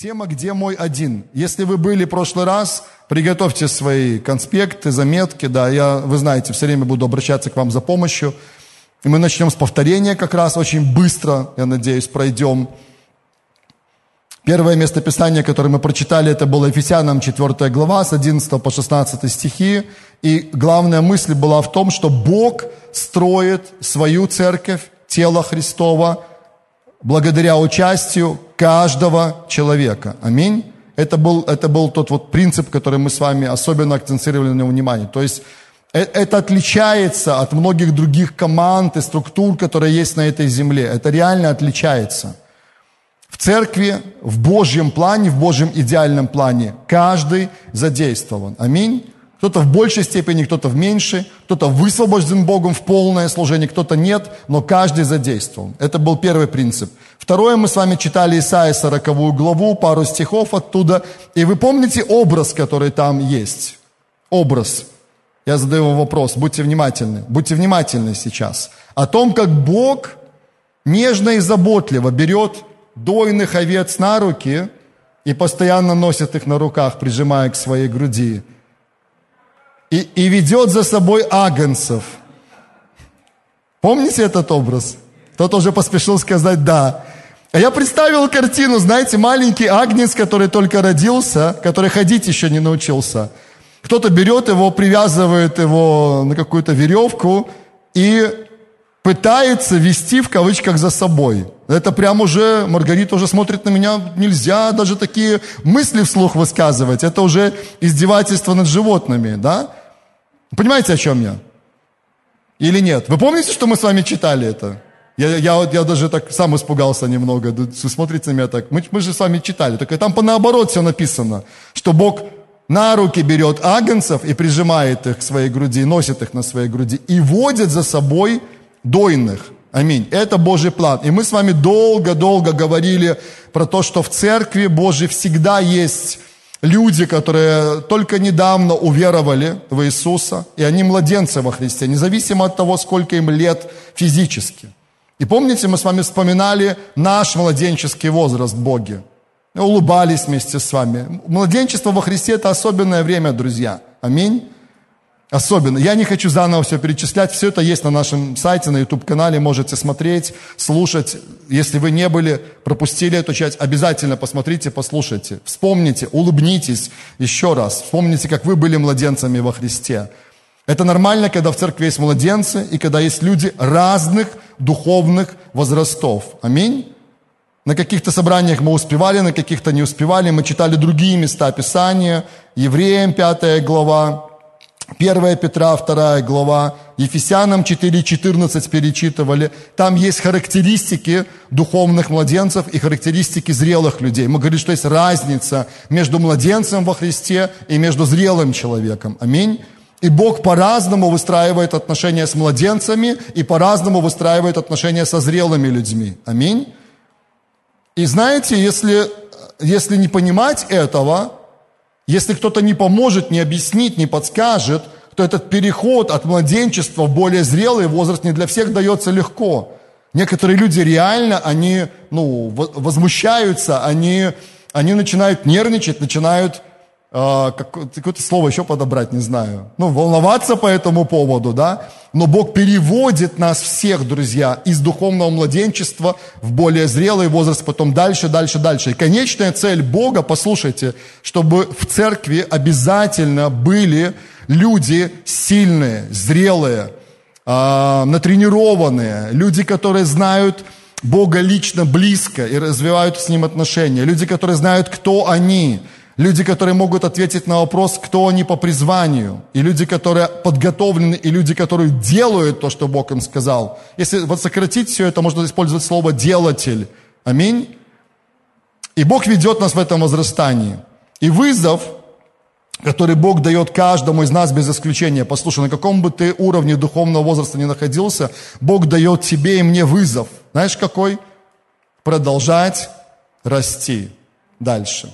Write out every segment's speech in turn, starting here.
Тема «Где мой один?». Если вы были в прошлый раз, приготовьте свои конспекты, заметки. Да, я, вы знаете, все время буду обращаться к вам за помощью. И мы начнем с повторения как раз очень быстро, я надеюсь, пройдем. Первое местописание, которое мы прочитали, это было Ефесянам 4 глава с 11 по 16 стихи. И главная мысль была в том, что Бог строит свою церковь, тело Христова, благодаря участию каждого человека. Аминь. Это был, это был тот вот принцип, который мы с вами особенно акцентировали на внимание. То есть э, это отличается от многих других команд и структур, которые есть на этой земле. Это реально отличается. В церкви, в Божьем плане, в Божьем идеальном плане каждый задействован. Аминь. Кто-то в большей степени, кто-то в меньшей, кто-то высвобожден Богом в полное служение, кто-то нет, но каждый задействован. Это был первый принцип. Второе, мы с вами читали Исаия 40 главу, пару стихов оттуда, и вы помните образ, который там есть? Образ. Я задаю вам вопрос, будьте внимательны, будьте внимательны сейчас. О том, как Бог нежно и заботливо берет дойных овец на руки и постоянно носит их на руках, прижимая к своей груди – и, и ведет за собой агнцев. Помните этот образ? Тот уже поспешил сказать «да». А я представил картину, знаете, маленький агнец, который только родился, который ходить еще не научился. Кто-то берет его, привязывает его на какую-то веревку и пытается вести в кавычках за собой. Это прям уже, Маргарита уже смотрит на меня, нельзя даже такие мысли вслух высказывать. Это уже издевательство над животными, да? Понимаете, о чем я? Или нет? Вы помните, что мы с вами читали это? Я, я, я даже так сам испугался немного. Смотрите на меня так. Мы, мы же с вами читали. Только там по наоборот все написано, что Бог на руки берет агнцев и прижимает их к своей груди, носит их на своей груди и водит за собой дойных. Аминь. Это Божий план. И мы с вами долго-долго говорили про то, что в церкви Божьей всегда есть люди, которые только недавно уверовали в Иисуса, и они младенцы во Христе, независимо от того, сколько им лет физически. И помните, мы с вами вспоминали наш младенческий возраст Боги. Улыбались вместе с вами. Младенчество во Христе – это особенное время, друзья. Аминь. Особенно. Я не хочу заново все перечислять. Все это есть на нашем сайте, на YouTube-канале. Можете смотреть, слушать. Если вы не были, пропустили эту часть, обязательно посмотрите, послушайте. Вспомните, улыбнитесь еще раз. Вспомните, как вы были младенцами во Христе. Это нормально, когда в церкви есть младенцы и когда есть люди разных духовных возрастов. Аминь. На каких-то собраниях мы успевали, на каких-то не успевали. Мы читали другие места Писания. Евреям 5 глава, 1 Петра, 2 глава, Ефесянам 4.14 перечитывали. Там есть характеристики духовных младенцев и характеристики зрелых людей. Мы говорим, что есть разница между младенцем во Христе и между зрелым человеком. Аминь. И Бог по-разному выстраивает отношения с младенцами и по-разному выстраивает отношения со зрелыми людьми. Аминь. И знаете, если, если не понимать этого, если кто-то не поможет, не объяснит, не подскажет, то этот переход от младенчества в более зрелый возраст не для всех дается легко. Некоторые люди реально, они ну, возмущаются, они, они начинают нервничать, начинают какое-то слово еще подобрать, не знаю, ну, волноваться по этому поводу, да, но Бог переводит нас всех, друзья, из духовного младенчества в более зрелый возраст, потом дальше, дальше, дальше. И конечная цель Бога, послушайте, чтобы в церкви обязательно были люди сильные, зрелые, э, натренированные, люди, которые знают Бога лично, близко и развивают с Ним отношения, люди, которые знают, кто они, Люди, которые могут ответить на вопрос, кто они по призванию. И люди, которые подготовлены, и люди, которые делают то, что Бог им сказал. Если вот сократить все это, можно использовать слово «делатель». Аминь. И Бог ведет нас в этом возрастании. И вызов, который Бог дает каждому из нас без исключения. Послушай, на каком бы ты уровне духовного возраста ни находился, Бог дает тебе и мне вызов. Знаешь какой? Продолжать расти дальше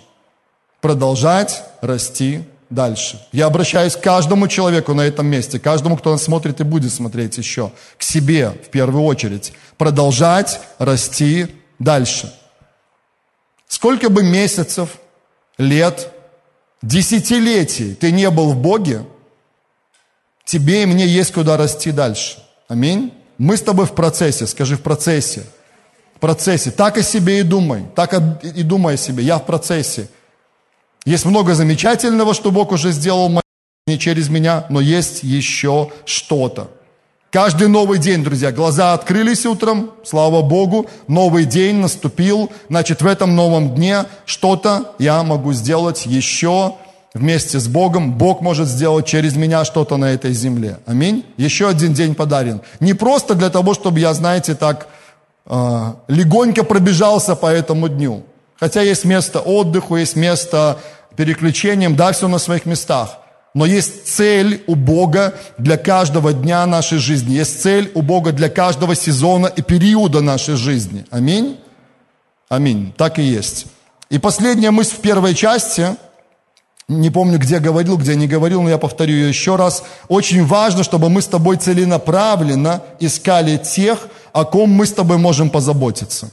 продолжать расти дальше. Я обращаюсь к каждому человеку на этом месте, каждому, кто нас смотрит и будет смотреть еще, к себе в первую очередь. Продолжать расти дальше. Сколько бы месяцев, лет, десятилетий ты не был в Боге, тебе и мне есть куда расти дальше. Аминь. Мы с тобой в процессе, скажи в процессе. В процессе. Так о себе и думай. Так и думай о себе. Я в процессе. Есть много замечательного, что Бог уже сделал не через меня, но есть еще что-то. Каждый новый день, друзья, глаза открылись утром, слава Богу, новый день наступил, значит, в этом новом дне что-то я могу сделать еще вместе с Богом. Бог может сделать через меня что-то на этой земле. Аминь. Еще один день подарен. Не просто для того, чтобы я, знаете, так э, легонько пробежался по этому дню. Хотя есть место отдыху, есть место переключениям, да, все на своих местах. Но есть цель у Бога для каждого дня нашей жизни. Есть цель у Бога для каждого сезона и периода нашей жизни. Аминь? Аминь. Так и есть. И последняя мысль в первой части, не помню, где говорил, где не говорил, но я повторю ее еще раз. Очень важно, чтобы мы с тобой целенаправленно искали тех, о ком мы с тобой можем позаботиться.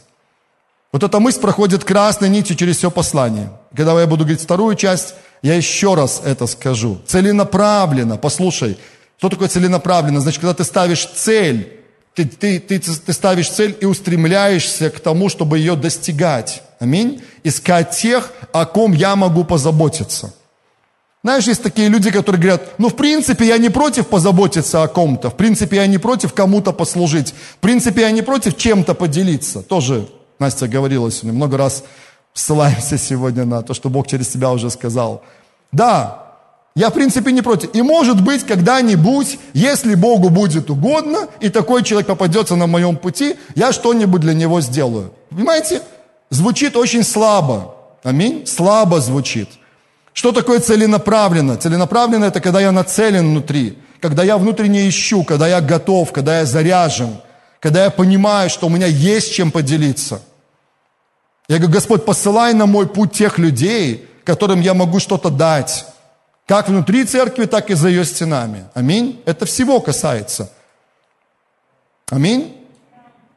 Вот эта мысль проходит красной нитью через все послание. Когда я буду говорить вторую часть, я еще раз это скажу. Целенаправленно, послушай, что такое целенаправленно? Значит, когда ты ставишь цель, ты, ты, ты, ты ставишь цель и устремляешься к тому, чтобы ее достигать. Аминь. Искать тех, о ком я могу позаботиться. Знаешь, есть такие люди, которые говорят, ну, в принципе, я не против позаботиться о ком-то, в принципе, я не против кому-то послужить, в принципе, я не против чем-то поделиться. Тоже Настя говорила сегодня, много раз ссылаемся сегодня на то, что Бог через себя уже сказал. Да, я в принципе не против. И может быть, когда-нибудь, если Богу будет угодно, и такой человек попадется на моем пути, я что-нибудь для него сделаю. Понимаете? Звучит очень слабо. Аминь. Слабо звучит. Что такое целенаправленно? Целенаправленно это когда я нацелен внутри, когда я внутренне ищу, когда я готов, когда я заряжен, когда я понимаю, что у меня есть чем поделиться – я говорю, Господь, посылай на мой путь тех людей, которым я могу что-то дать. Как внутри церкви, так и за ее стенами. Аминь. Это всего касается. Аминь.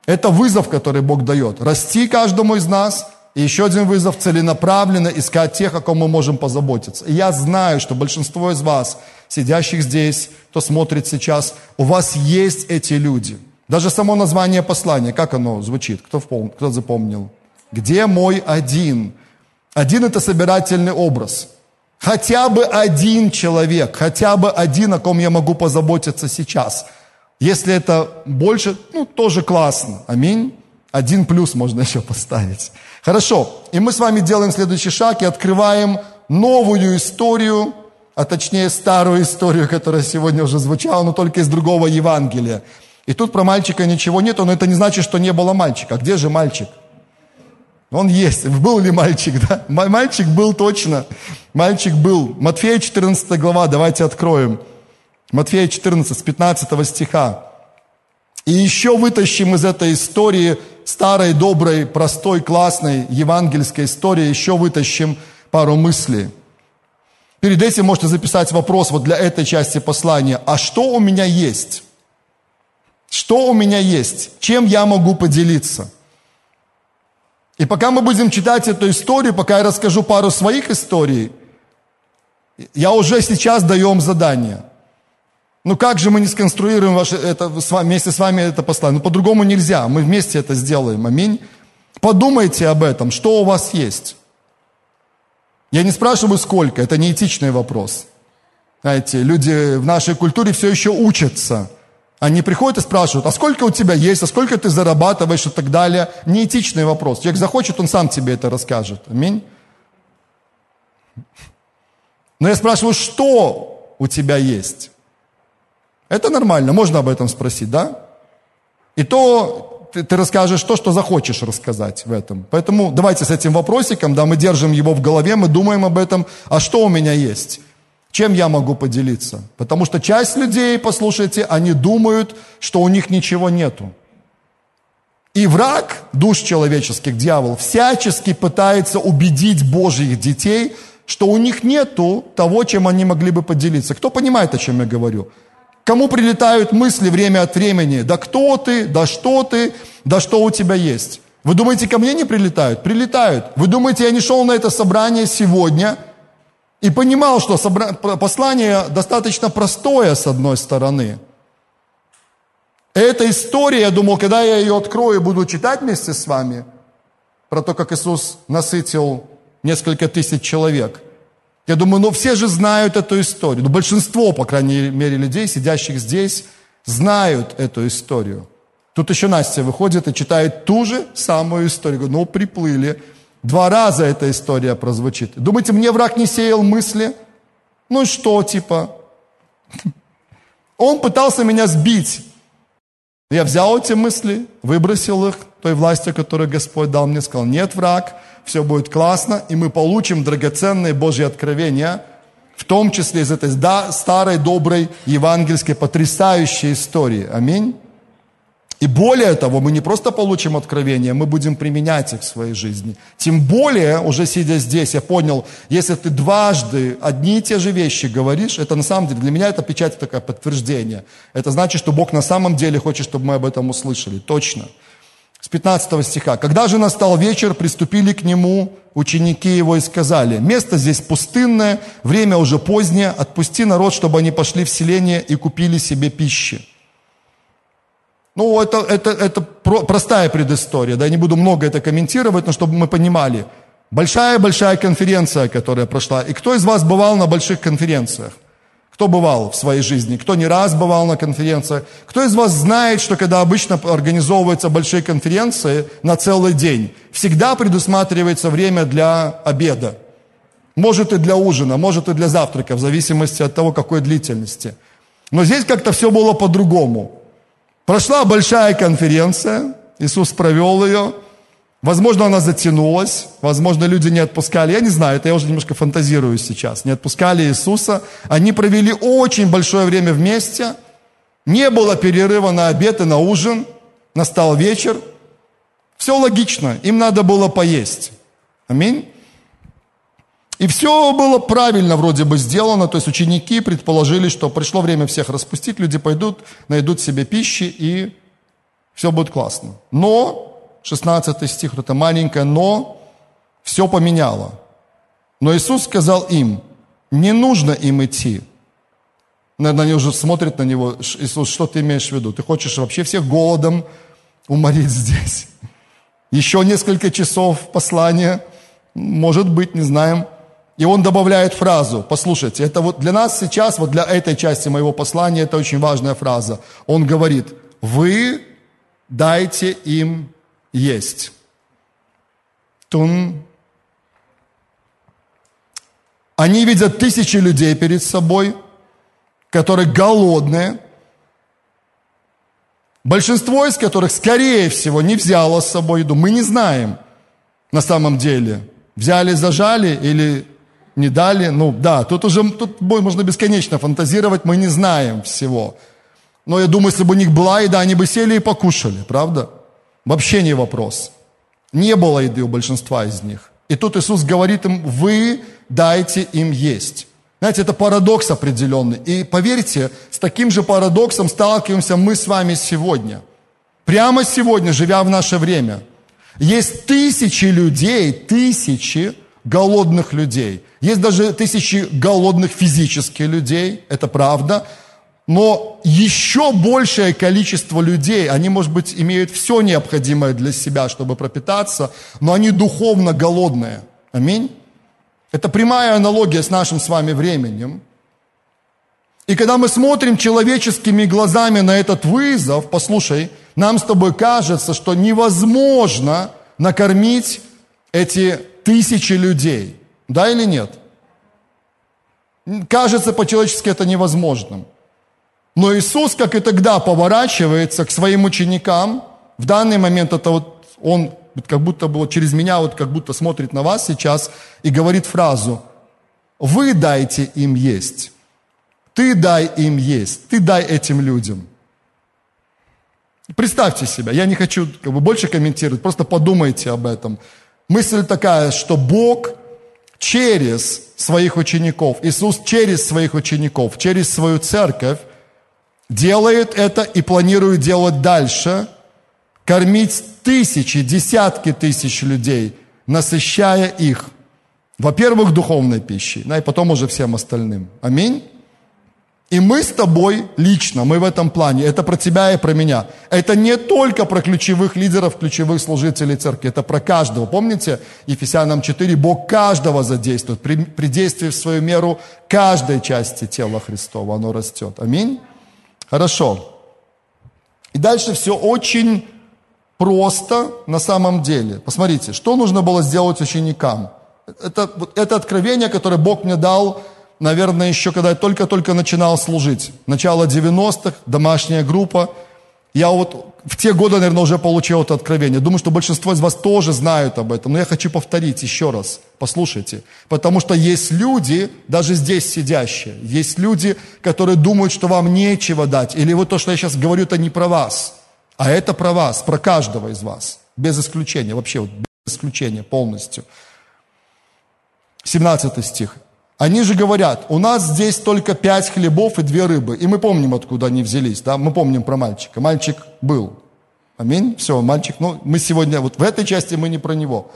Это вызов, который Бог дает. Расти каждому из нас. И еще один вызов – целенаправленно искать тех, о ком мы можем позаботиться. И я знаю, что большинство из вас, сидящих здесь, кто смотрит сейчас, у вас есть эти люди. Даже само название послания, как оно звучит? Кто, кто запомнил? Где мой один? Один – это собирательный образ. Хотя бы один человек, хотя бы один, о ком я могу позаботиться сейчас. Если это больше, ну, тоже классно. Аминь. Один плюс можно еще поставить. Хорошо. И мы с вами делаем следующий шаг и открываем новую историю, а точнее старую историю, которая сегодня уже звучала, но только из другого Евангелия. И тут про мальчика ничего нету, но это не значит, что не было мальчика. А где же мальчик? Он есть. Был ли мальчик, да? Мальчик был точно. Мальчик был. Матфея 14 глава, давайте откроем. Матфея 14, с 15 стиха. И еще вытащим из этой истории, старой, доброй, простой, классной евангельской истории, еще вытащим пару мыслей. Перед этим можете записать вопрос вот для этой части послания. А что у меня есть? Что у меня есть? Чем я могу поделиться? И пока мы будем читать эту историю, пока я расскажу пару своих историй, я уже сейчас даю вам задание. Ну как же мы не сконструируем ваше, это, с вами, вместе с вами это послание? Ну по-другому нельзя, мы вместе это сделаем, аминь. Подумайте об этом, что у вас есть. Я не спрашиваю, сколько, это неэтичный вопрос. Знаете, люди в нашей культуре все еще учатся – они приходят и спрашивают, а сколько у тебя есть, а сколько ты зарабатываешь и так далее. Неэтичный вопрос. Человек захочет, он сам тебе это расскажет. Аминь. Но я спрашиваю, что у тебя есть? Это нормально, можно об этом спросить, да? И то ты, ты расскажешь то, что захочешь рассказать в этом. Поэтому давайте с этим вопросиком, да, мы держим его в голове, мы думаем об этом, а что у меня есть? Чем я могу поделиться? Потому что часть людей, послушайте, они думают, что у них ничего нету. И враг душ человеческих, дьявол, всячески пытается убедить Божьих детей, что у них нету того, чем они могли бы поделиться. Кто понимает, о чем я говорю? Кому прилетают мысли время от времени, да кто ты, да что ты, да что у тебя есть? Вы думаете, ко мне не прилетают? Прилетают. Вы думаете, я не шел на это собрание сегодня и понимал, что послание достаточно простое с одной стороны. Эта история, я думал, когда я ее открою и буду читать вместе с вами, про то, как Иисус насытил несколько тысяч человек. Я думаю, ну все же знают эту историю. Ну, большинство, по крайней мере, людей, сидящих здесь, знают эту историю. Тут еще Настя выходит и читает ту же самую историю. Говорю, ну, приплыли. Два раза эта история прозвучит. Думаете, мне враг не сеял мысли? Ну что, типа? Он пытался меня сбить. Я взял эти мысли, выбросил их той властью, которую Господь дал мне, сказал, нет, враг, все будет классно, и мы получим драгоценные Божьи откровения, в том числе из этой старой, доброй, евангельской, потрясающей истории. Аминь. И более того, мы не просто получим откровение, мы будем применять их в своей жизни. Тем более, уже сидя здесь, я понял, если ты дважды одни и те же вещи говоришь, это на самом деле, для меня это печать такое подтверждение. Это значит, что Бог на самом деле хочет, чтобы мы об этом услышали. Точно. С 15 стиха. «Когда же настал вечер, приступили к нему ученики его и сказали, место здесь пустынное, время уже позднее, отпусти народ, чтобы они пошли в селение и купили себе пищи». Ну, это, это, это простая предыстория, да, я не буду много это комментировать, но чтобы мы понимали. Большая-большая конференция, которая прошла. И кто из вас бывал на больших конференциях? Кто бывал в своей жизни? Кто не раз бывал на конференциях? Кто из вас знает, что когда обычно организовываются большие конференции на целый день, всегда предусматривается время для обеда? Может и для ужина, может и для завтрака, в зависимости от того, какой длительности. Но здесь как-то все было по-другому. Прошла большая конференция, Иисус провел ее. Возможно, она затянулась, возможно, люди не отпускали. Я не знаю, это я уже немножко фантазирую сейчас. Не отпускали Иисуса. Они провели очень большое время вместе. Не было перерыва на обед и на ужин. Настал вечер. Все логично. Им надо было поесть. Аминь. И все было правильно вроде бы сделано, то есть ученики предположили, что пришло время всех распустить, люди пойдут, найдут себе пищи и все будет классно. Но, 16 стих, это маленькое «но», все поменяло. Но Иисус сказал им, не нужно им идти. Наверное, они уже смотрят на него, Иисус, что ты имеешь в виду? Ты хочешь вообще всех голодом уморить здесь? Еще несколько часов послания, может быть, не знаем. И он добавляет фразу, послушайте, это вот для нас сейчас, вот для этой части моего послания, это очень важная фраза. Он говорит, вы дайте им есть. Тун. Они видят тысячи людей перед собой, которые голодные, большинство из которых, скорее всего, не взяло с собой еду. Мы не знаем на самом деле, взяли, зажали или не дали. Ну да, тут уже тут можно бесконечно фантазировать, мы не знаем всего. Но я думаю, если бы у них была еда, они бы сели и покушали, правда? Вообще не вопрос. Не было еды у большинства из них. И тут Иисус говорит им, вы дайте им есть. Знаете, это парадокс определенный. И поверьте, с таким же парадоксом сталкиваемся мы с вами сегодня. Прямо сегодня, живя в наше время. Есть тысячи людей, тысячи голодных людей – есть даже тысячи голодных физических людей, это правда. Но еще большее количество людей, они, может быть, имеют все необходимое для себя, чтобы пропитаться, но они духовно голодные. Аминь. Это прямая аналогия с нашим с вами временем. И когда мы смотрим человеческими глазами на этот вызов, послушай, нам с тобой кажется, что невозможно накормить эти тысячи людей – да или нет? Кажется по-человечески это невозможным. Но Иисус, как и тогда, поворачивается к своим ученикам. В данный момент это вот он как будто бы вот через меня вот как будто смотрит на вас сейчас и говорит фразу «Вы дайте им есть». Ты дай им есть, ты дай этим людям. Представьте себя, я не хочу как бы, больше комментировать, просто подумайте об этом. Мысль такая, что Бог – через своих учеников, Иисус через своих учеников, через свою церковь делает это и планирует делать дальше, кормить тысячи, десятки тысяч людей, насыщая их, во-первых, духовной пищей, да, и потом уже всем остальным. Аминь. И мы с тобой лично, мы в этом плане, это про тебя и про меня. Это не только про ключевых лидеров, ключевых служителей церкви, это про каждого. Помните, Ефесянам 4, Бог каждого задействует. При, при действии в свою меру каждой части тела Христова оно растет. Аминь. Хорошо. И дальше все очень просто на самом деле. Посмотрите, что нужно было сделать ученикам. Это, это откровение, которое Бог мне дал наверное, еще когда я только-только начинал служить. Начало 90-х, домашняя группа. Я вот в те годы, наверное, уже получил это откровение. Думаю, что большинство из вас тоже знают об этом. Но я хочу повторить еще раз. Послушайте. Потому что есть люди, даже здесь сидящие, есть люди, которые думают, что вам нечего дать. Или вот то, что я сейчас говорю, это не про вас. А это про вас, про каждого из вас. Без исключения, вообще вот без исключения полностью. 17 стих. Они же говорят, у нас здесь только пять хлебов и две рыбы. И мы помним, откуда они взялись, да? Мы помним про мальчика. Мальчик был. Аминь. Все, мальчик, ну, мы сегодня, вот в этой части мы не про него.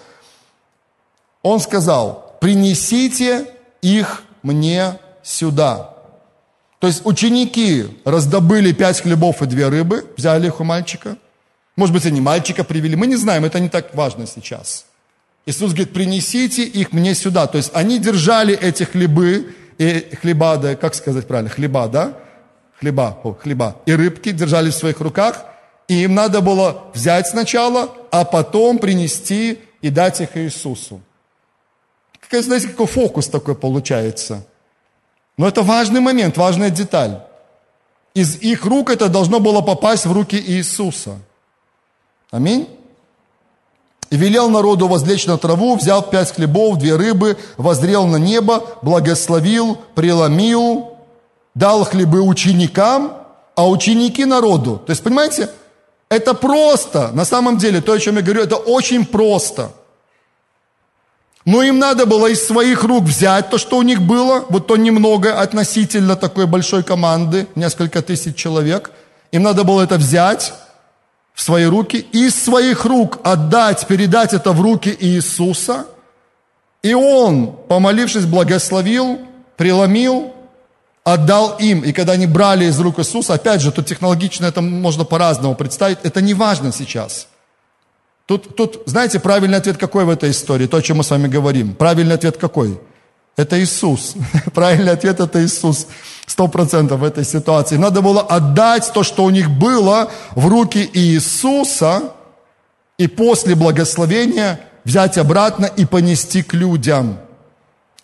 Он сказал, принесите их мне сюда. То есть ученики раздобыли пять хлебов и две рыбы, взяли их у мальчика. Может быть, они мальчика привели, мы не знаем, это не так важно сейчас. Иисус говорит, принесите их мне сюда. То есть они держали эти хлебы, и хлеба, да, как сказать правильно, хлеба, да? Хлеба, о, хлеба. И рыбки держали в своих руках, и им надо было взять сначала, а потом принести и дать их Иисусу. Какая, знаете, какой фокус такой получается. Но это важный момент, важная деталь. Из их рук это должно было попасть в руки Иисуса. Аминь. И велел народу возлечь на траву, взял пять хлебов, две рыбы, возрел на небо, благословил, преломил, дал хлебы ученикам, а ученики народу. То есть, понимаете, это просто, на самом деле, то, о чем я говорю, это очень просто. Но им надо было из своих рук взять то, что у них было, вот то немного относительно такой большой команды, несколько тысяч человек. Им надо было это взять, в свои руки, из своих рук отдать, передать это в руки Иисуса. И Он, помолившись, благословил, преломил, отдал им. И когда они брали из рук Иисуса, опять же, тут технологично это можно по-разному представить, это не важно сейчас. Тут, тут, знаете, правильный ответ какой в этой истории, то, о чем мы с вами говорим? Правильный ответ какой? Это Иисус. Правильный ответ – это Иисус. Сто процентов в этой ситуации. Надо было отдать то, что у них было, в руки Иисуса, и после благословения взять обратно и понести к людям.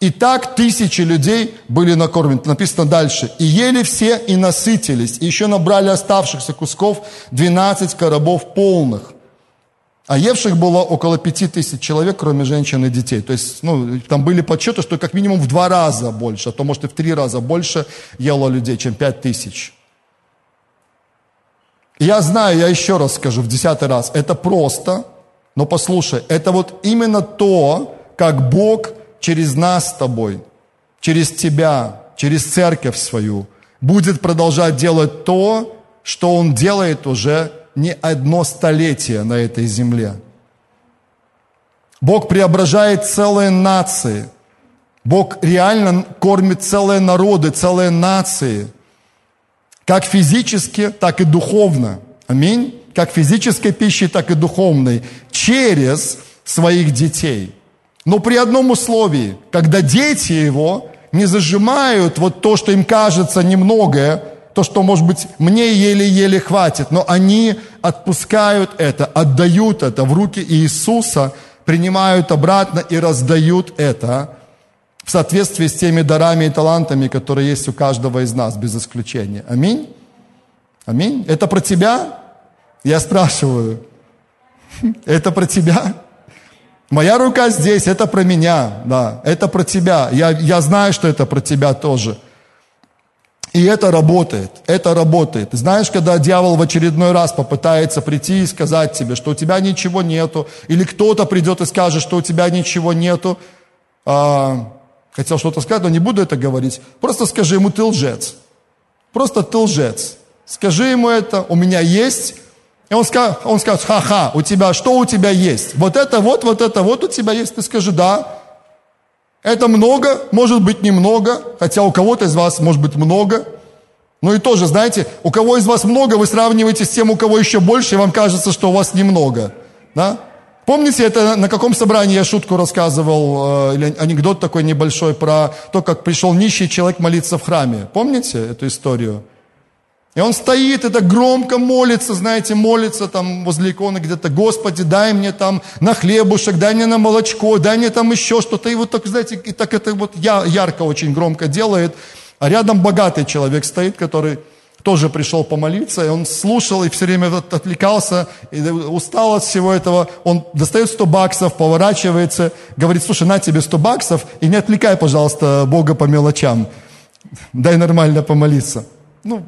И так тысячи людей были накормлены. Написано дальше. И ели все, и насытились. И еще набрали оставшихся кусков 12 коробов полных. А евших было около пяти тысяч человек, кроме женщин и детей. То есть, ну, там были подсчеты, что как минимум в два раза больше, а то, может, и в три раза больше ело людей, чем пять тысяч. Я знаю, я еще раз скажу, в десятый раз, это просто, но послушай, это вот именно то, как Бог через нас с тобой, через тебя, через церковь свою, будет продолжать делать то, что Он делает уже не одно столетие на этой земле. Бог преображает целые нации. Бог реально кормит целые народы, целые нации. Как физически, так и духовно. Аминь. Как физической пищей, так и духовной. Через своих детей. Но при одном условии, когда дети его не зажимают вот то, что им кажется немногое, то, что, может быть, мне еле-еле хватит, но они отпускают это, отдают это в руки Иисуса, принимают обратно и раздают это в соответствии с теми дарами и талантами, которые есть у каждого из нас, без исключения. Аминь? Аминь? Это про тебя? Я спрашиваю. Это про тебя? Моя рука здесь, это про меня, да, это про тебя. Я, я знаю, что это про тебя тоже. И это работает, это работает. Знаешь, когда дьявол в очередной раз попытается прийти и сказать тебе, что у тебя ничего нету, или кто-то придет и скажет, что у тебя ничего нету, а, хотел что-то сказать, но не буду это говорить, просто скажи ему, ты лжец. Просто ты лжец. Скажи ему это, у меня есть, И он скажет, он скажет, ха-ха, у тебя, что у тебя есть? Вот это вот, вот это вот у тебя есть. Ты скажи, да. Это много, может быть немного, хотя у кого-то из вас может быть много. Ну и тоже, знаете, у кого из вас много, вы сравниваете с тем, у кого еще больше, и вам кажется, что у вас немного. Да? Помните, это на каком собрании я шутку рассказывал, э, или анекдот такой небольшой про то, как пришел нищий человек молиться в храме? Помните эту историю? И он стоит, это громко молится, знаете, молится там возле иконы где-то, Господи, дай мне там на хлебушек, дай мне на молочко, дай мне там еще что-то. И вот так, знаете, и так это вот ярко очень громко делает. А рядом богатый человек стоит, который тоже пришел помолиться, и он слушал и все время отвлекался, и устал от всего этого. Он достает 100 баксов, поворачивается, говорит, слушай, на тебе 100 баксов, и не отвлекай, пожалуйста, Бога по мелочам. Дай нормально помолиться. Ну,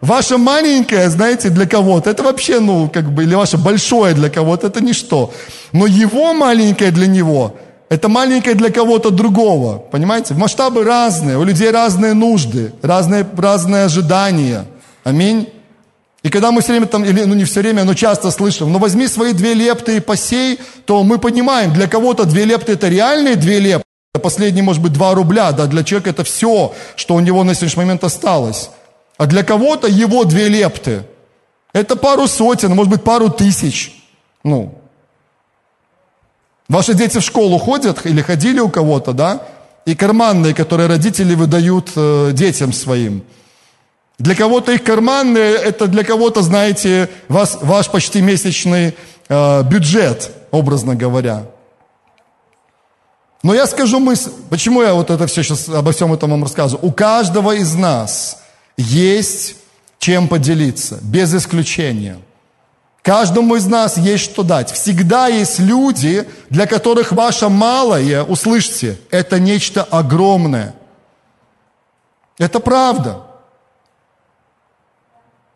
Ваше маленькое, знаете, для кого-то, это вообще, ну, как бы, или ваше большое для кого-то, это ничто. Но его маленькое для него, это маленькое для кого-то другого. Понимаете? Масштабы разные, у людей разные нужды, разные, разные ожидания. Аминь. И когда мы все время там, или ну не все время, но часто слышим, ну возьми свои две лепты и посей, то мы понимаем, для кого-то две лепты это реальные две лепты, Последний, может быть, 2 рубля, да, для человека это все, что у него на сегодняшний момент осталось. А для кого-то его две лепты. Это пару сотен, может быть, пару тысяч. Ну, ваши дети в школу ходят или ходили у кого-то, да? И карманные, которые родители выдают э, детям своим. Для кого-то их карманные, это для кого-то, знаете, вас, ваш почти месячный э, бюджет, образно говоря. Но я скажу мысль, почему я вот это все сейчас обо всем этом вам рассказываю. У каждого из нас есть чем поделиться, без исключения. Каждому из нас есть что дать. Всегда есть люди, для которых ваше малое, услышьте, это нечто огромное. Это правда.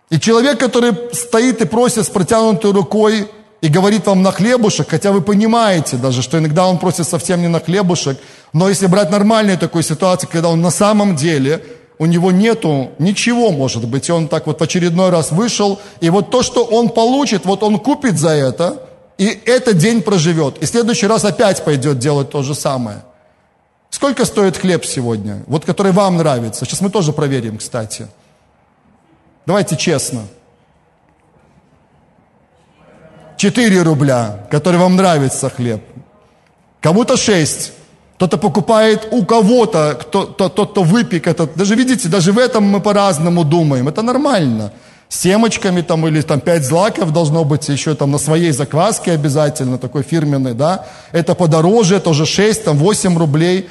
И человек, который стоит и просит с протянутой рукой и говорит вам на хлебушек, хотя вы понимаете даже, что иногда он просит совсем не на хлебушек, но если брать нормальную такую ситуацию, когда он на самом деле, у него нету ничего, может быть, и он так вот в очередной раз вышел, и вот то, что он получит, вот он купит за это, и этот день проживет, и в следующий раз опять пойдет делать то же самое. Сколько стоит хлеб сегодня? Вот который вам нравится. Сейчас мы тоже проверим, кстати. Давайте честно. 4 рубля, который вам нравится хлеб. Кому-то 6. Кто-то покупает у кого-то, кто, тот, тот, кто выпек этот. Даже видите, даже в этом мы по-разному думаем. Это нормально. С семечками там или там 5 злаков должно быть еще там на своей закваске обязательно, такой фирменный, да. Это подороже, это уже 6, там 8 рублей.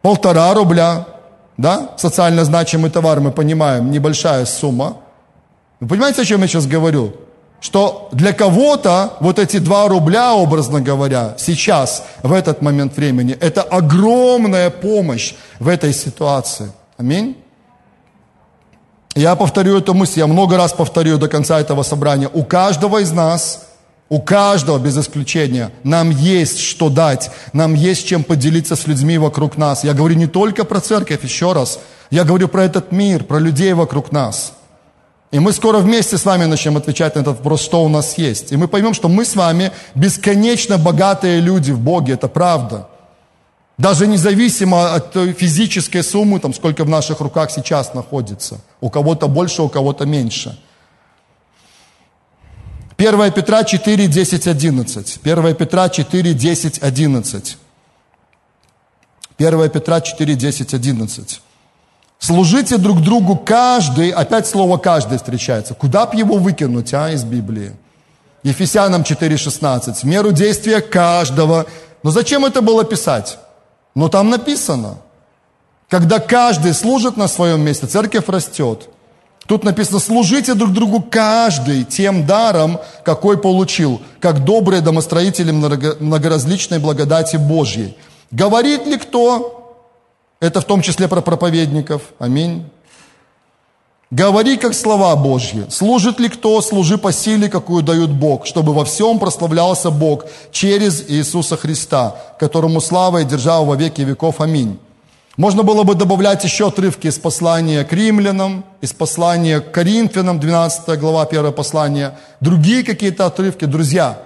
Полтора рубля, да, социально значимый товар, мы понимаем, небольшая сумма. Вы понимаете, о чем я сейчас говорю? Что для кого-то вот эти два рубля, образно говоря, сейчас, в этот момент времени, это огромная помощь в этой ситуации. Аминь. Я повторю эту мысль, я много раз повторю до конца этого собрания. У каждого из нас, у каждого без исключения, нам есть что дать, нам есть чем поделиться с людьми вокруг нас. Я говорю не только про церковь, еще раз. Я говорю про этот мир, про людей вокруг нас – и мы скоро вместе с вами начнем отвечать на этот вопрос, что у нас есть. И мы поймем, что мы с вами бесконечно богатые люди в Боге, это правда. Даже независимо от той физической суммы, там, сколько в наших руках сейчас находится. У кого-то больше, у кого-то меньше. 1 Петра 4, 10, 11. 1 Петра 4, 10, 11. 1 Петра 4, 10, 11. Служите друг другу каждый, опять слово каждый встречается. Куда б его выкинуть, а, из Библии? Ефесянам 4,16. В меру действия каждого. Но зачем это было писать? Но там написано. Когда каждый служит на своем месте, церковь растет. Тут написано, служите друг другу каждый тем даром, какой получил, как добрые домостроители многоразличной благодати Божьей. Говорит ли кто? Это в том числе про проповедников. Аминь. Говори, как слова Божьи. Служит ли кто, служи по силе, какую дают Бог, чтобы во всем прославлялся Бог через Иисуса Христа, которому слава и держава во веки веков. Аминь. Можно было бы добавлять еще отрывки из послания к римлянам, из послания к Коринфянам, 12 глава, 1 послание, другие какие-то отрывки. Друзья,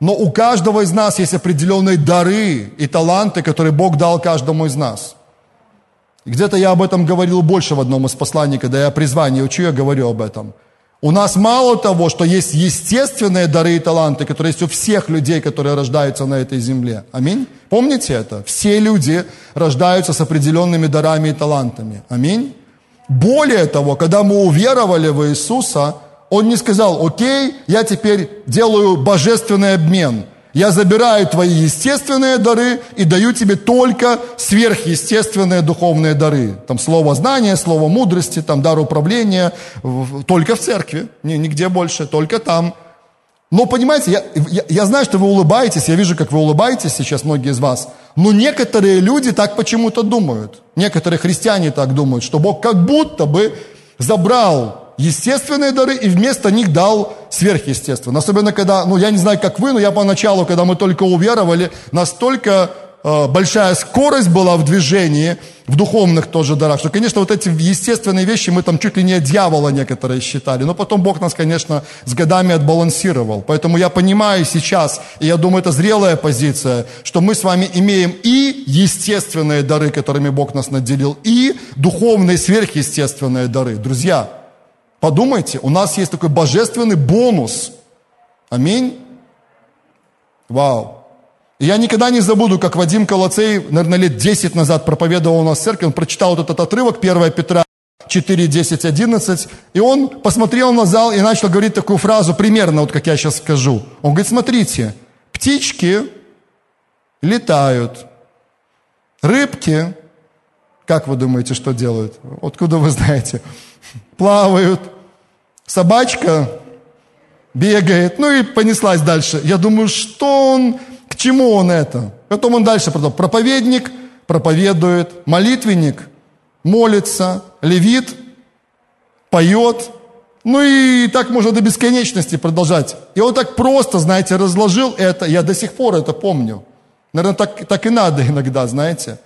но у каждого из нас есть определенные дары и таланты, которые Бог дал каждому из нас. Где-то я об этом говорил больше в одном из посланий, когда я о призвании учу, я говорю об этом – у нас мало того, что есть естественные дары и таланты, которые есть у всех людей, которые рождаются на этой земле. Аминь. Помните это? Все люди рождаются с определенными дарами и талантами. Аминь. Более того, когда мы уверовали в Иисуса, Он не сказал, окей, я теперь делаю божественный обмен – я забираю твои естественные дары и даю тебе только сверхъестественные духовные дары. Там слово знания, слово мудрости, там дар управления, только в церкви, нигде больше, только там. Но понимаете, я, я, я знаю, что вы улыбаетесь, я вижу, как вы улыбаетесь сейчас, многие из вас. Но некоторые люди так почему-то думают. Некоторые христиане так думают, что Бог как будто бы забрал естественные дары и вместо них дал сверхъестественные. Особенно когда, ну я не знаю, как вы, но я поначалу, когда мы только уверовали, настолько э, большая скорость была в движении, в духовных тоже дарах, что, конечно, вот эти естественные вещи мы там чуть ли не дьявола некоторые считали, но потом Бог нас, конечно, с годами отбалансировал. Поэтому я понимаю сейчас, и я думаю, это зрелая позиция, что мы с вами имеем и естественные дары, которыми Бог нас наделил, и духовные сверхъестественные дары. Друзья, Подумайте, у нас есть такой божественный бонус. Аминь. Вау. И я никогда не забуду, как Вадим Колоцей, наверное, лет 10 назад проповедовал у нас в церкви, он прочитал вот этот отрывок 1 Петра 4, 10, 11, и он посмотрел на зал и начал говорить такую фразу, примерно вот как я сейчас скажу. Он говорит, смотрите, птички летают, рыбки, как вы думаете, что делают? Откуда вы знаете? Плавают, собачка бегает, ну и понеслась дальше. Я думаю, что он, к чему он это? Потом он дальше продал. Проповедник проповедует, молитвенник молится, левит поет, ну и так можно до бесконечности продолжать. И он так просто, знаете, разложил это, я до сих пор это помню. Наверное, так, так и надо иногда, знаете.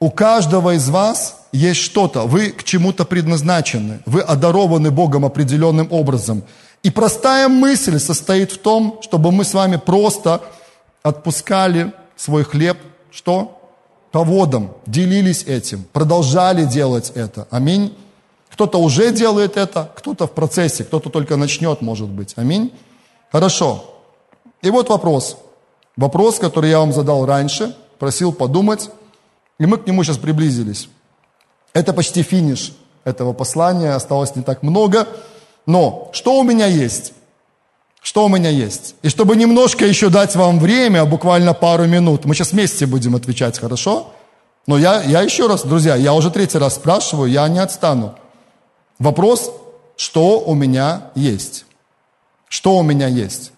У каждого из вас есть что-то, вы к чему-то предназначены, вы одарованы Богом определенным образом. И простая мысль состоит в том, чтобы мы с вами просто отпускали свой хлеб, что? По водам, делились этим, продолжали делать это. Аминь. Кто-то уже делает это, кто-то в процессе, кто-то только начнет, может быть. Аминь. Хорошо. И вот вопрос. Вопрос, который я вам задал раньше, просил подумать. И мы к нему сейчас приблизились. Это почти финиш этого послания, осталось не так много. Но что у меня есть? Что у меня есть? И чтобы немножко еще дать вам время, буквально пару минут, мы сейчас вместе будем отвечать, хорошо? Но я, я еще раз, друзья, я уже третий раз спрашиваю, я не отстану. Вопрос, что у меня есть? Что у меня есть?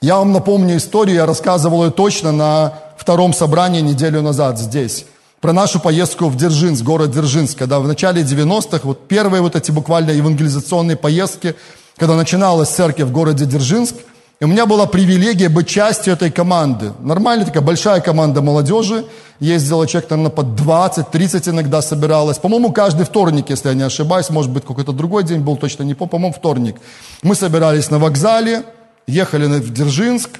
Я вам напомню историю, я рассказывал ее точно на втором собрании неделю назад здесь про нашу поездку в Дзержинск, город Дзержинск, когда в начале 90-х, вот первые вот эти буквально евангелизационные поездки, когда начиналась церковь в городе Дзержинск, и у меня была привилегия быть частью этой команды. Нормальная такая большая команда молодежи. Ездила человек, наверное, под 20-30 иногда собиралась. По-моему, каждый вторник, если я не ошибаюсь, может быть, какой-то другой день был, точно не по-моему, вторник. Мы собирались на вокзале, ехали в Дзержинск,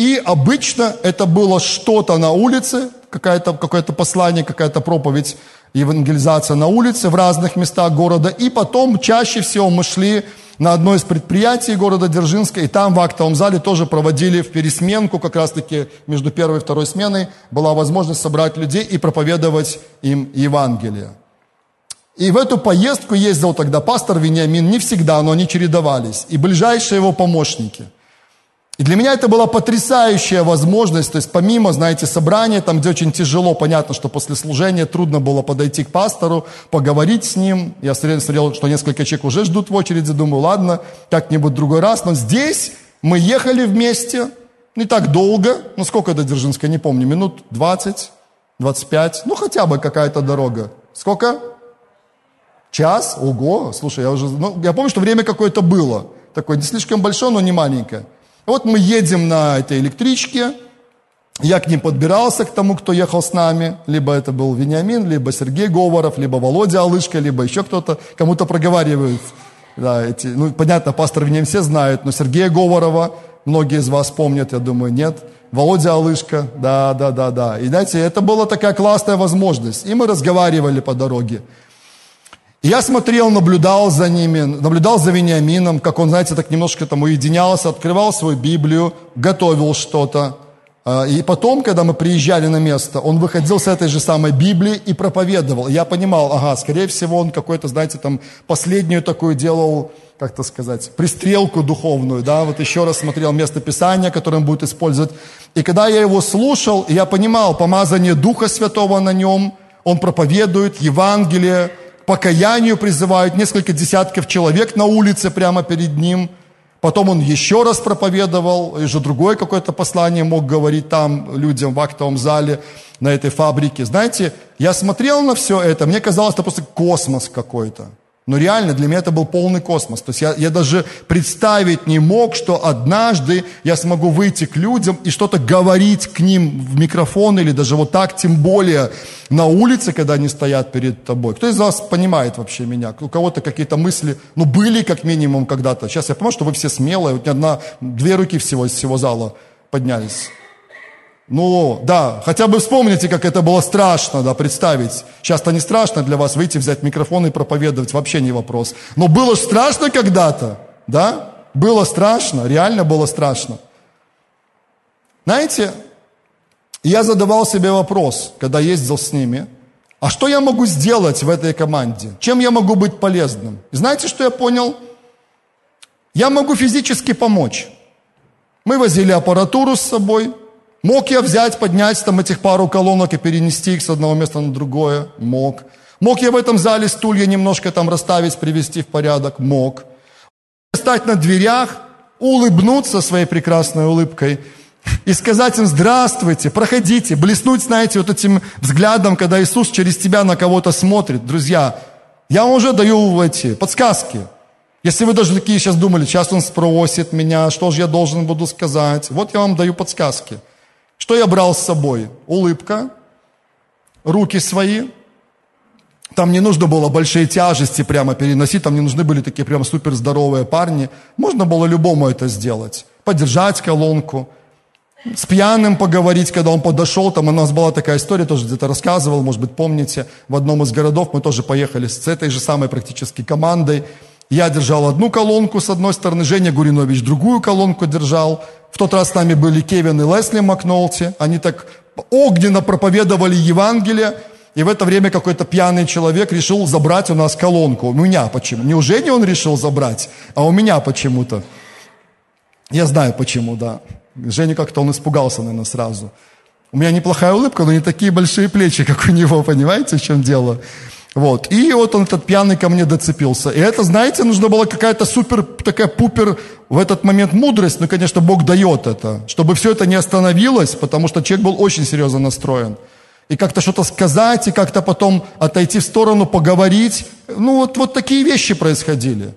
и обычно это было что-то на улице, какое-то какое послание, какая-то проповедь, евангелизация на улице в разных местах города. И потом чаще всего мы шли на одно из предприятий города Дзержинска, и там в актовом зале тоже проводили в пересменку, как раз-таки между первой и второй сменой была возможность собрать людей и проповедовать им Евангелие. И в эту поездку ездил тогда пастор Вениамин, не всегда, но они чередовались, и ближайшие его помощники – и для меня это была потрясающая возможность, то есть помимо, знаете, собрания, там, где очень тяжело, понятно, что после служения трудно было подойти к пастору, поговорить с ним. Я смотрел, что несколько человек уже ждут в очереди, думаю, ладно, как-нибудь другой раз. Но здесь мы ехали вместе, не так долго, ну сколько до Дзержинска, не помню, минут 20, 25, ну хотя бы какая-то дорога. Сколько? Час? Ого, слушай, я уже, ну, я помню, что время какое-то было. Такое не слишком большое, но не маленькое. Вот мы едем на этой электричке, я к ним подбирался, к тому, кто ехал с нами. Либо это был Вениамин, либо Сергей Говоров, либо Володя Алышка, либо еще кто-то. Кому-то проговаривают. Да, эти, ну, понятно, пастор Вениамин все знают, но Сергея Говорова многие из вас помнят, я думаю, нет. Володя Алышка, да, да, да, да. И знаете, это была такая классная возможность. И мы разговаривали по дороге. Я смотрел, наблюдал за ними, наблюдал за Вениамином, как он, знаете, так немножко там уединялся, открывал свою Библию, готовил что-то. А, и потом, когда мы приезжали на место, он выходил с этой же самой Библии и проповедовал. Я понимал, ага, скорее всего, он какой-то, знаете, там последнюю такую делал, как-то сказать, пристрелку духовную, да, вот еще раз смотрел место Писания, которое он будет использовать. И когда я его слушал, я понимал, помазание Духа Святого на нем, он проповедует Евангелие, покаянию призывают несколько десятков человек на улице прямо перед ним – Потом он еще раз проповедовал, и же другое какое-то послание мог говорить там людям в актовом зале на этой фабрике. Знаете, я смотрел на все это, мне казалось, это просто космос какой-то. Но реально для меня это был полный космос. То есть я, я даже представить не мог, что однажды я смогу выйти к людям и что-то говорить к ним в микрофон или даже вот так, тем более на улице, когда они стоят перед тобой. Кто из вас понимает вообще меня? У кого-то какие-то мысли, ну, были как минимум когда-то. Сейчас я понимаю, что вы все смелые. Вот одна, две руки всего из всего зала поднялись. Ну, да, хотя бы вспомните, как это было страшно, да, представить. Сейчас-то не страшно для вас выйти, взять микрофон и проповедовать, вообще не вопрос. Но было страшно когда-то, да? Было страшно, реально было страшно. Знаете, я задавал себе вопрос, когда ездил с ними, а что я могу сделать в этой команде? Чем я могу быть полезным? И знаете, что я понял? Я могу физически помочь. Мы возили аппаратуру с собой, Мог я взять, поднять там этих пару колонок и перенести их с одного места на другое? Мог. Мог я в этом зале стулья немножко там расставить, привести в порядок? Мог. Стать на дверях, улыбнуться своей прекрасной улыбкой и сказать им «Здравствуйте, проходите», блеснуть, знаете, вот этим взглядом, когда Иисус через тебя на кого-то смотрит. Друзья, я вам уже даю эти подсказки. Если вы даже такие сейчас думали, сейчас он спросит меня, что же я должен буду сказать. Вот я вам даю подсказки – что я брал с собой? Улыбка, руки свои. Там не нужно было большие тяжести прямо переносить, там не нужны были такие прям супер здоровые парни. Можно было любому это сделать. Подержать колонку, с пьяным поговорить, когда он подошел, там у нас была такая история, тоже где-то рассказывал, может быть, помните, в одном из городов мы тоже поехали с этой же самой практически командой. Я держал одну колонку с одной стороны, Женя Гуринович другую колонку держал, в тот раз с нами были Кевин и Лесли Макнолти. Они так огненно проповедовали Евангелие. И в это время какой-то пьяный человек решил забрать у нас колонку. У меня почему? Не у Жени он решил забрать, а у меня почему-то. Я знаю почему, да. Женя как-то он испугался, наверное, сразу. У меня неплохая улыбка, но не такие большие плечи, как у него, понимаете, в чем дело? Вот. И вот он, этот пьяный, ко мне доцепился. И это, знаете, нужна была какая-то супер, такая пупер в этот момент мудрость, ну, конечно, Бог дает это, чтобы все это не остановилось, потому что человек был очень серьезно настроен. И как-то что-то сказать, и как-то потом отойти в сторону, поговорить. Ну, вот, вот такие вещи происходили.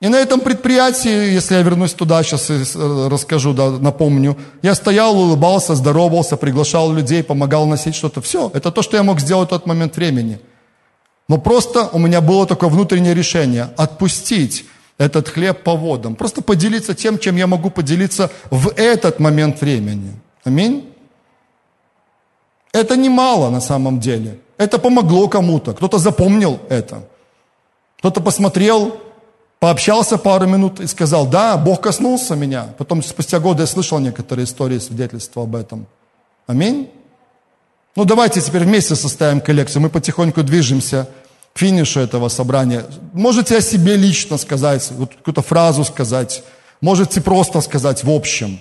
И на этом предприятии, если я вернусь туда, сейчас э, расскажу, да, напомню, я стоял, улыбался, здоровался, приглашал людей, помогал носить что-то. Все, это то, что я мог сделать в тот момент времени. Но просто у меня было такое внутреннее решение – отпустить этот хлеб по водам. Просто поделиться тем, чем я могу поделиться в этот момент времени. Аминь. Это немало на самом деле. Это помогло кому-то. Кто-то запомнил это. Кто-то посмотрел пообщался пару минут и сказал, да, Бог коснулся меня. Потом спустя годы я слышал некоторые истории, свидетельства об этом. Аминь. Ну давайте теперь вместе составим коллекцию. Мы потихоньку движемся к финишу этого собрания. Можете о себе лично сказать, вот какую-то фразу сказать. Можете просто сказать в общем.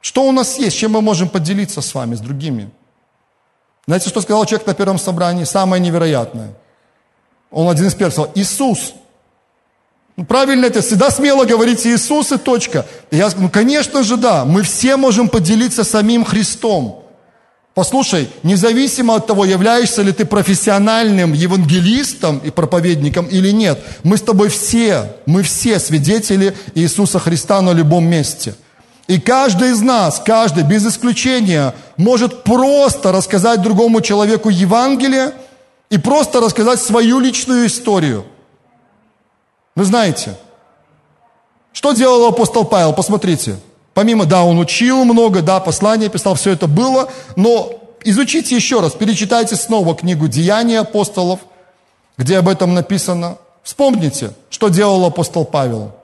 Что у нас есть, чем мы можем поделиться с вами, с другими? Знаете, что сказал человек на первом собрании? Самое невероятное. Он один из первых сказал, Иисус – правильно это, всегда смело говорить Иисус и точка. Я, ну, конечно же, да, мы все можем поделиться самим Христом. Послушай, независимо от того, являешься ли ты профессиональным евангелистом и проповедником или нет, мы с тобой все, мы все свидетели Иисуса Христа на любом месте. И каждый из нас, каждый без исключения, может просто рассказать другому человеку Евангелие и просто рассказать свою личную историю. Вы знаете, что делал апостол Павел? Посмотрите. Помимо, да, он учил много, да, послания писал, все это было, но изучите еще раз, перечитайте снова книгу «Деяния апостолов», где об этом написано. Вспомните, что делал апостол Павел.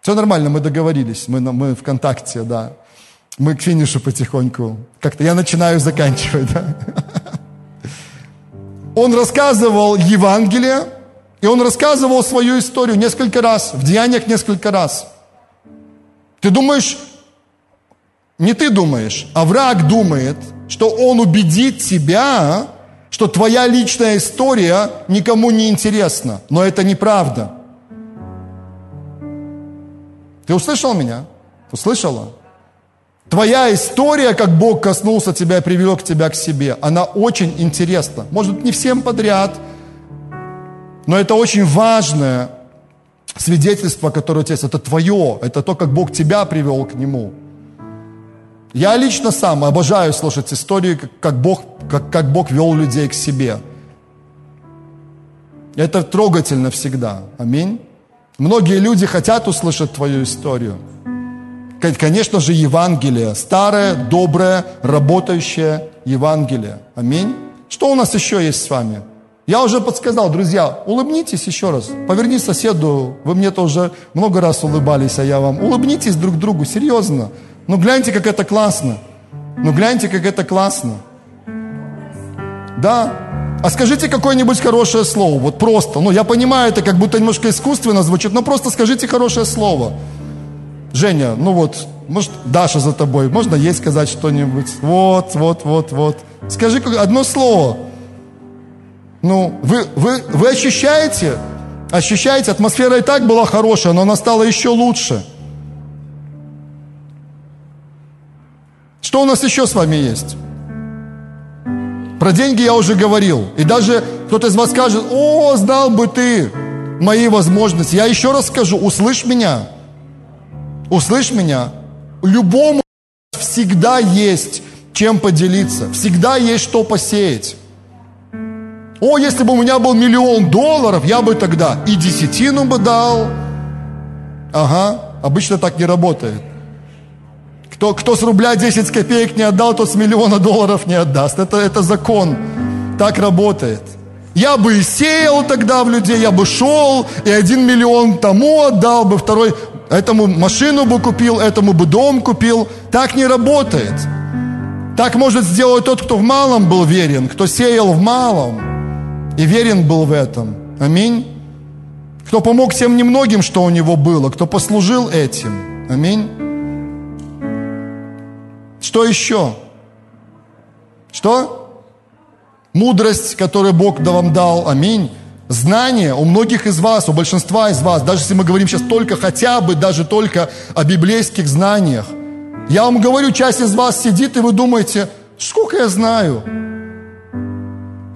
Все нормально, мы договорились, мы, мы в контакте, да. Мы к финишу потихоньку. Как-то я начинаю заканчивать, да. Он рассказывал Евангелие, и он рассказывал свою историю несколько раз, в деяниях несколько раз. Ты думаешь, не ты думаешь, а враг думает, что он убедит тебя, что твоя личная история никому не интересна. Но это неправда. Ты услышал меня? Услышала? Твоя история, как Бог коснулся тебя и привел к тебя к себе, она очень интересна. Может, не всем подряд, но это очень важное свидетельство, которое у тебя есть. Это твое, это то, как Бог тебя привел к Нему. Я лично сам обожаю слушать истории, как Бог, как, как Бог вел людей к себе. Это трогательно всегда. Аминь. Многие люди хотят услышать твою историю. Конечно же, Евангелие. Старое, доброе, работающее Евангелие. Аминь. Что у нас еще есть с вами? Я уже подсказал, друзья, улыбнитесь еще раз. Поверни соседу, вы мне тоже много раз улыбались, а я вам. Улыбнитесь друг другу, серьезно. Ну гляньте, как это классно. Ну гляньте, как это классно. Да, а скажите какое-нибудь хорошее слово, вот просто. Ну, я понимаю, это как будто немножко искусственно звучит, но просто скажите хорошее слово. Женя, ну вот, может, Даша за тобой, можно ей сказать что-нибудь? Вот, вот, вот, вот. Скажи одно слово. Ну, вы, вы, вы ощущаете, ощущаете, атмосфера и так была хорошая, но она стала еще лучше. Что у нас еще с вами есть? Про деньги я уже говорил. И даже кто-то из вас скажет, о, знал бы ты мои возможности. Я еще раз скажу, услышь меня. Услышь меня. Любому всегда есть чем поделиться. Всегда есть что посеять. О, если бы у меня был миллион долларов, я бы тогда и десятину бы дал. Ага, обычно так не работает. Кто, кто с рубля 10 копеек не отдал, тот с миллиона долларов не отдаст. Это, это закон. Так работает. Я бы и сеял тогда в людей, я бы шел, и один миллион тому отдал бы, второй этому машину бы купил, этому бы дом купил. Так не работает. Так может сделать тот, кто в малом был верен, кто сеял в малом и верен был в этом. Аминь. Кто помог тем немногим, что у него было, кто послужил этим. Аминь. Что еще? Что? Мудрость, которую Бог да вам дал. Аминь. Знание у многих из вас, у большинства из вас, даже если мы говорим сейчас только хотя бы, даже только о библейских знаниях. Я вам говорю, часть из вас сидит, и вы думаете, сколько я знаю.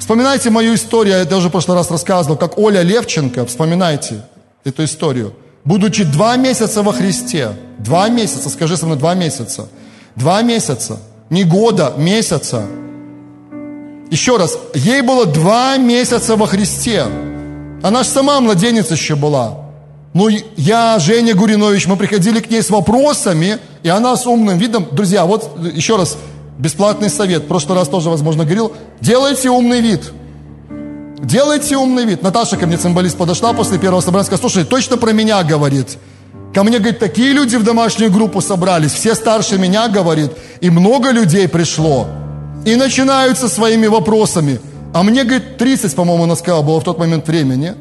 Вспоминайте мою историю, я уже в прошлый раз рассказывал, как Оля Левченко, вспоминайте эту историю. Будучи два месяца во Христе, два месяца, скажи со мной, два месяца – Два месяца. Не года, месяца. Еще раз, ей было два месяца во Христе. Она же сама младенец еще была. Ну, я, Женя Гуринович, мы приходили к ней с вопросами, и она с умным видом, друзья, вот еще раз, бесплатный совет, в прошлый раз тоже, возможно, говорил, делайте умный вид. Делайте умный вид. Наташа ко мне, цимбалист, подошла после первого собрания, сказала, слушай, точно про меня говорит. Ко мне, говорит, такие люди в домашнюю группу собрались, все старше меня, говорит, и много людей пришло. И начинаются своими вопросами. А мне, говорит, 30, по-моему, она сказала, было в тот момент времени.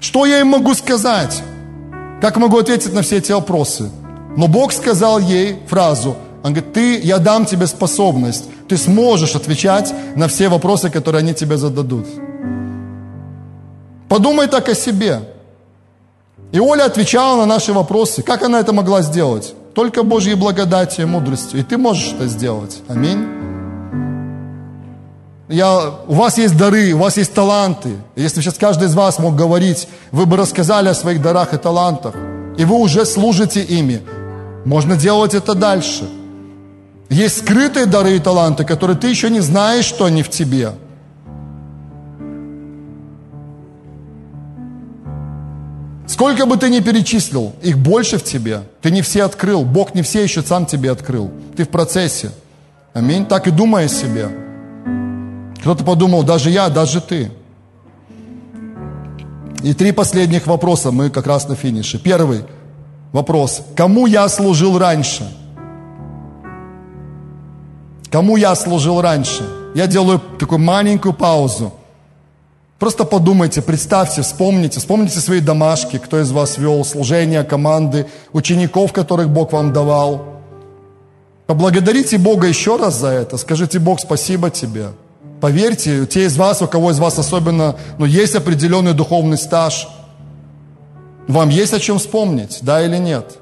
Что я им могу сказать? Как могу ответить на все эти вопросы? Но Бог сказал ей фразу. Он говорит, ты, я дам тебе способность. Ты сможешь отвечать на все вопросы, которые они тебе зададут. Подумай так о себе. И Оля отвечала на наши вопросы. Как она это могла сделать? Только Божьей благодатью и мудростью. И ты можешь это сделать. Аминь. Я, у вас есть дары, у вас есть таланты. Если сейчас каждый из вас мог говорить, вы бы рассказали о своих дарах и талантах. И вы уже служите ими. Можно делать это дальше. Есть скрытые дары и таланты, которые ты еще не знаешь, что они в тебе. Сколько бы ты ни перечислил, их больше в тебе. Ты не все открыл. Бог не все еще сам тебе открыл. Ты в процессе. Аминь. Так и думай о себе. Кто-то подумал, даже я, даже ты. И три последних вопроса, мы как раз на финише. Первый вопрос. Кому я служил раньше? Кому я служил раньше? Я делаю такую маленькую паузу. Просто подумайте, представьте, вспомните, вспомните свои домашки, кто из вас вел служение, команды, учеников, которых Бог вам давал. Поблагодарите Бога еще раз за это. Скажите, Бог, спасибо тебе. Поверьте, те из вас, у кого из вас особенно, ну, есть определенный духовный стаж, вам есть о чем вспомнить, да или нет?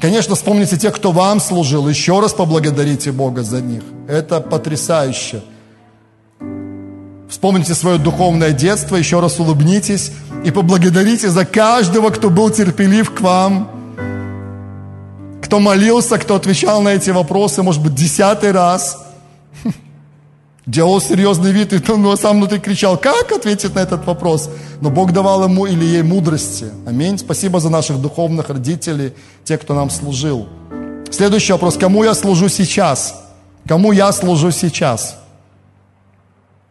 Конечно, вспомните тех, кто вам служил, еще раз поблагодарите Бога за них. Это потрясающе. Вспомните свое духовное детство, еще раз улыбнитесь и поблагодарите за каждого, кто был терпелив к вам, кто молился, кто отвечал на эти вопросы, может быть, десятый раз. Делал серьезный вид, и он сам внутри кричал, как ответить на этот вопрос? Но Бог давал ему или ей мудрости. Аминь. Спасибо за наших духовных родителей, те, кто нам служил. Следующий вопрос. Кому я служу сейчас? Кому я служу сейчас?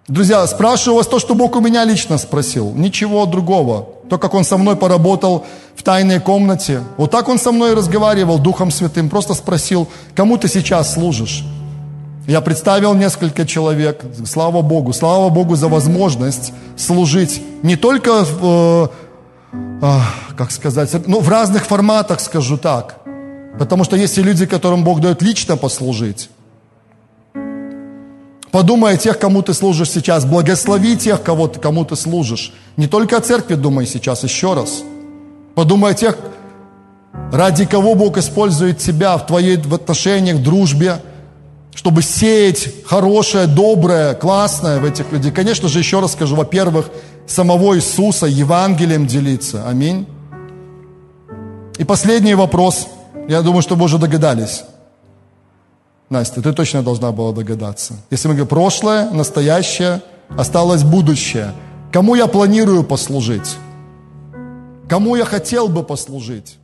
Друзья, спрашиваю вас то, что Бог у меня лично спросил. Ничего другого. То, как Он со мной поработал в тайной комнате. Вот так Он со мной разговаривал Духом Святым. Просто спросил, кому ты сейчас служишь? Я представил несколько человек. Слава Богу. Слава Богу за возможность служить не только в, э, как сказать, ну, в разных форматах, скажу так. Потому что есть и люди, которым Бог дает лично послужить. Подумай о тех, кому ты служишь сейчас. Благослови тех, кого ты, кому ты служишь. Не только о церкви думай сейчас, еще раз. Подумай о тех, ради кого Бог использует тебя в твоей в отношениях, дружбе, чтобы сеять хорошее, доброе, классное в этих людей. Конечно же, еще раз скажу, во-первых, самого Иисуса Евангелием делиться. Аминь. И последний вопрос. Я думаю, что вы уже догадались. Настя, ты точно должна была догадаться. Если мы говорим прошлое, настоящее, осталось будущее. Кому я планирую послужить? Кому я хотел бы послужить?